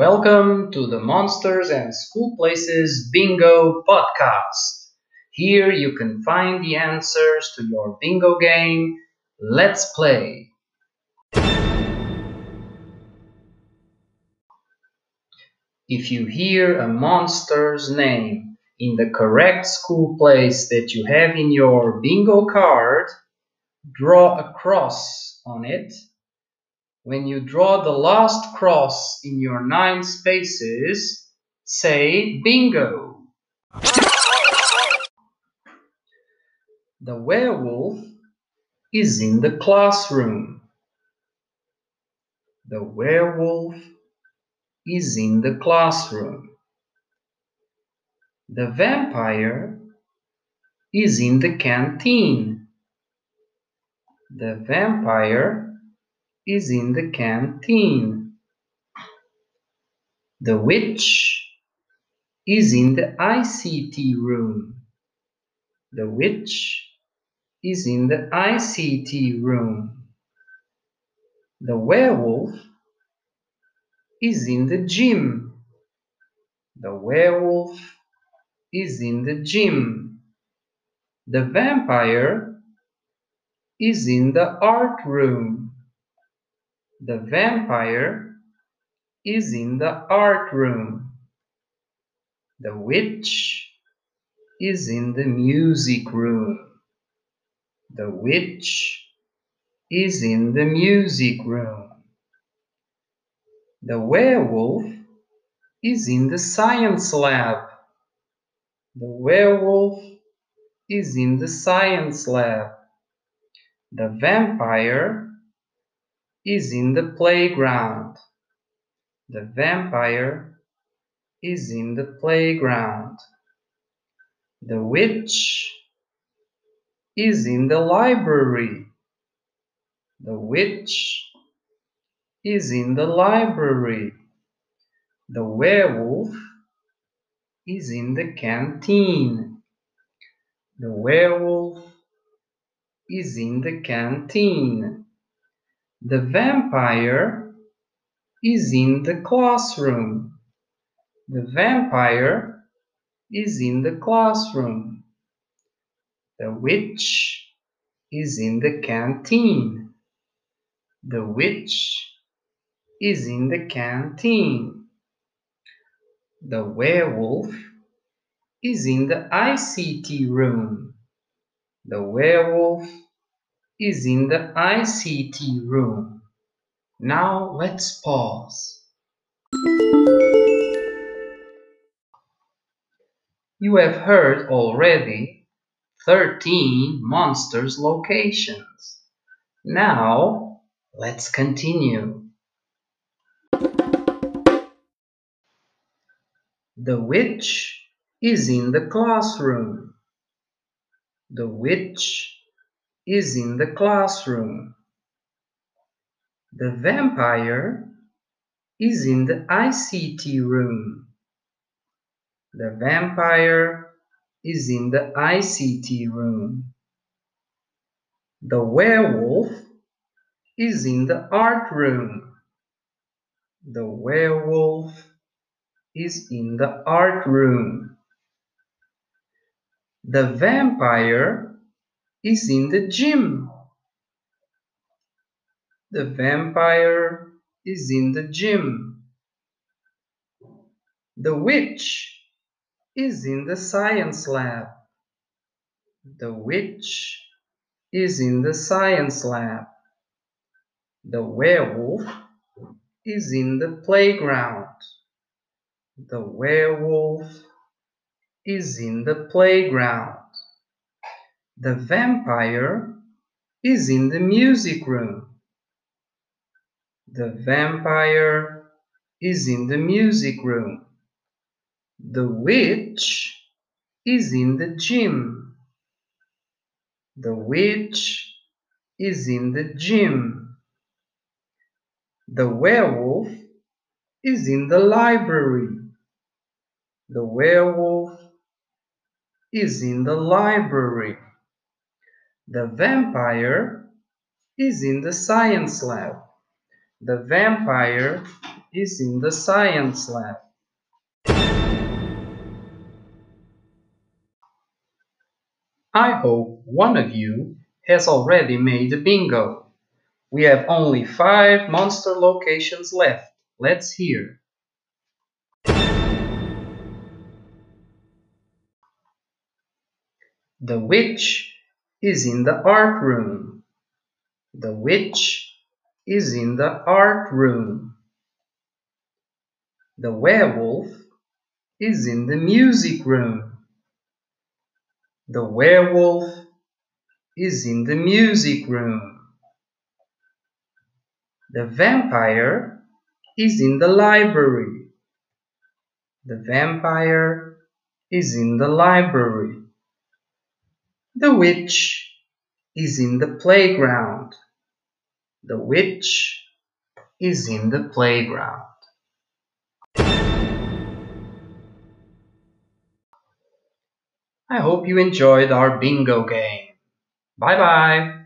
Welcome to the Monsters and School Places Bingo podcast. Here you can find the answers to your bingo game. Let's play. If you hear a monster's name in the correct school place that you have in your bingo card, draw a cross on it. When you draw the last cross in your nine spaces, say bingo. The werewolf is in the classroom. The werewolf is in the classroom. The vampire is in the canteen. The vampire is in the canteen. The witch is in the ICT room. The witch is in the ICT room. The werewolf is in the gym. The werewolf is in the gym. The vampire is in the art room. The vampire is in the art room. The witch is in the music room. The witch is in the music room. The werewolf is in the science lab. The werewolf is in the science lab. The vampire is in the playground. The vampire is in the playground. The witch is in the library. The witch is in the library. The werewolf is in the canteen. The werewolf is in the canteen. The vampire is in the classroom. The vampire is in the classroom. The witch is in the canteen. The witch is in the canteen. The werewolf is in the ICT room. The werewolf is in the ICT room. Now let's pause. You have heard already 13 monsters locations. Now let's continue. The witch is in the classroom. The witch is in the classroom. The vampire is in the ICT room. The vampire is in the ICT room. The werewolf is in the art room. The werewolf is in the art room. The vampire is in the gym. The vampire is in the gym. The witch is in the science lab. The witch is in the science lab. The werewolf is in the playground. The werewolf is in the playground. The vampire is in the music room. The vampire is in the music room. The witch is in the gym. The witch is in the gym. The werewolf is in the library. The werewolf is in the library. The vampire is in the science lab. The vampire is in the science lab. I hope one of you has already made a bingo. We have only five monster locations left. Let's hear. The witch is in the art room. The witch is in the art room. The werewolf is in the music room. The werewolf is in the music room. The vampire is in the library. The vampire is in the library. The witch is in the playground. The witch is in the playground. I hope you enjoyed our bingo game. Bye bye.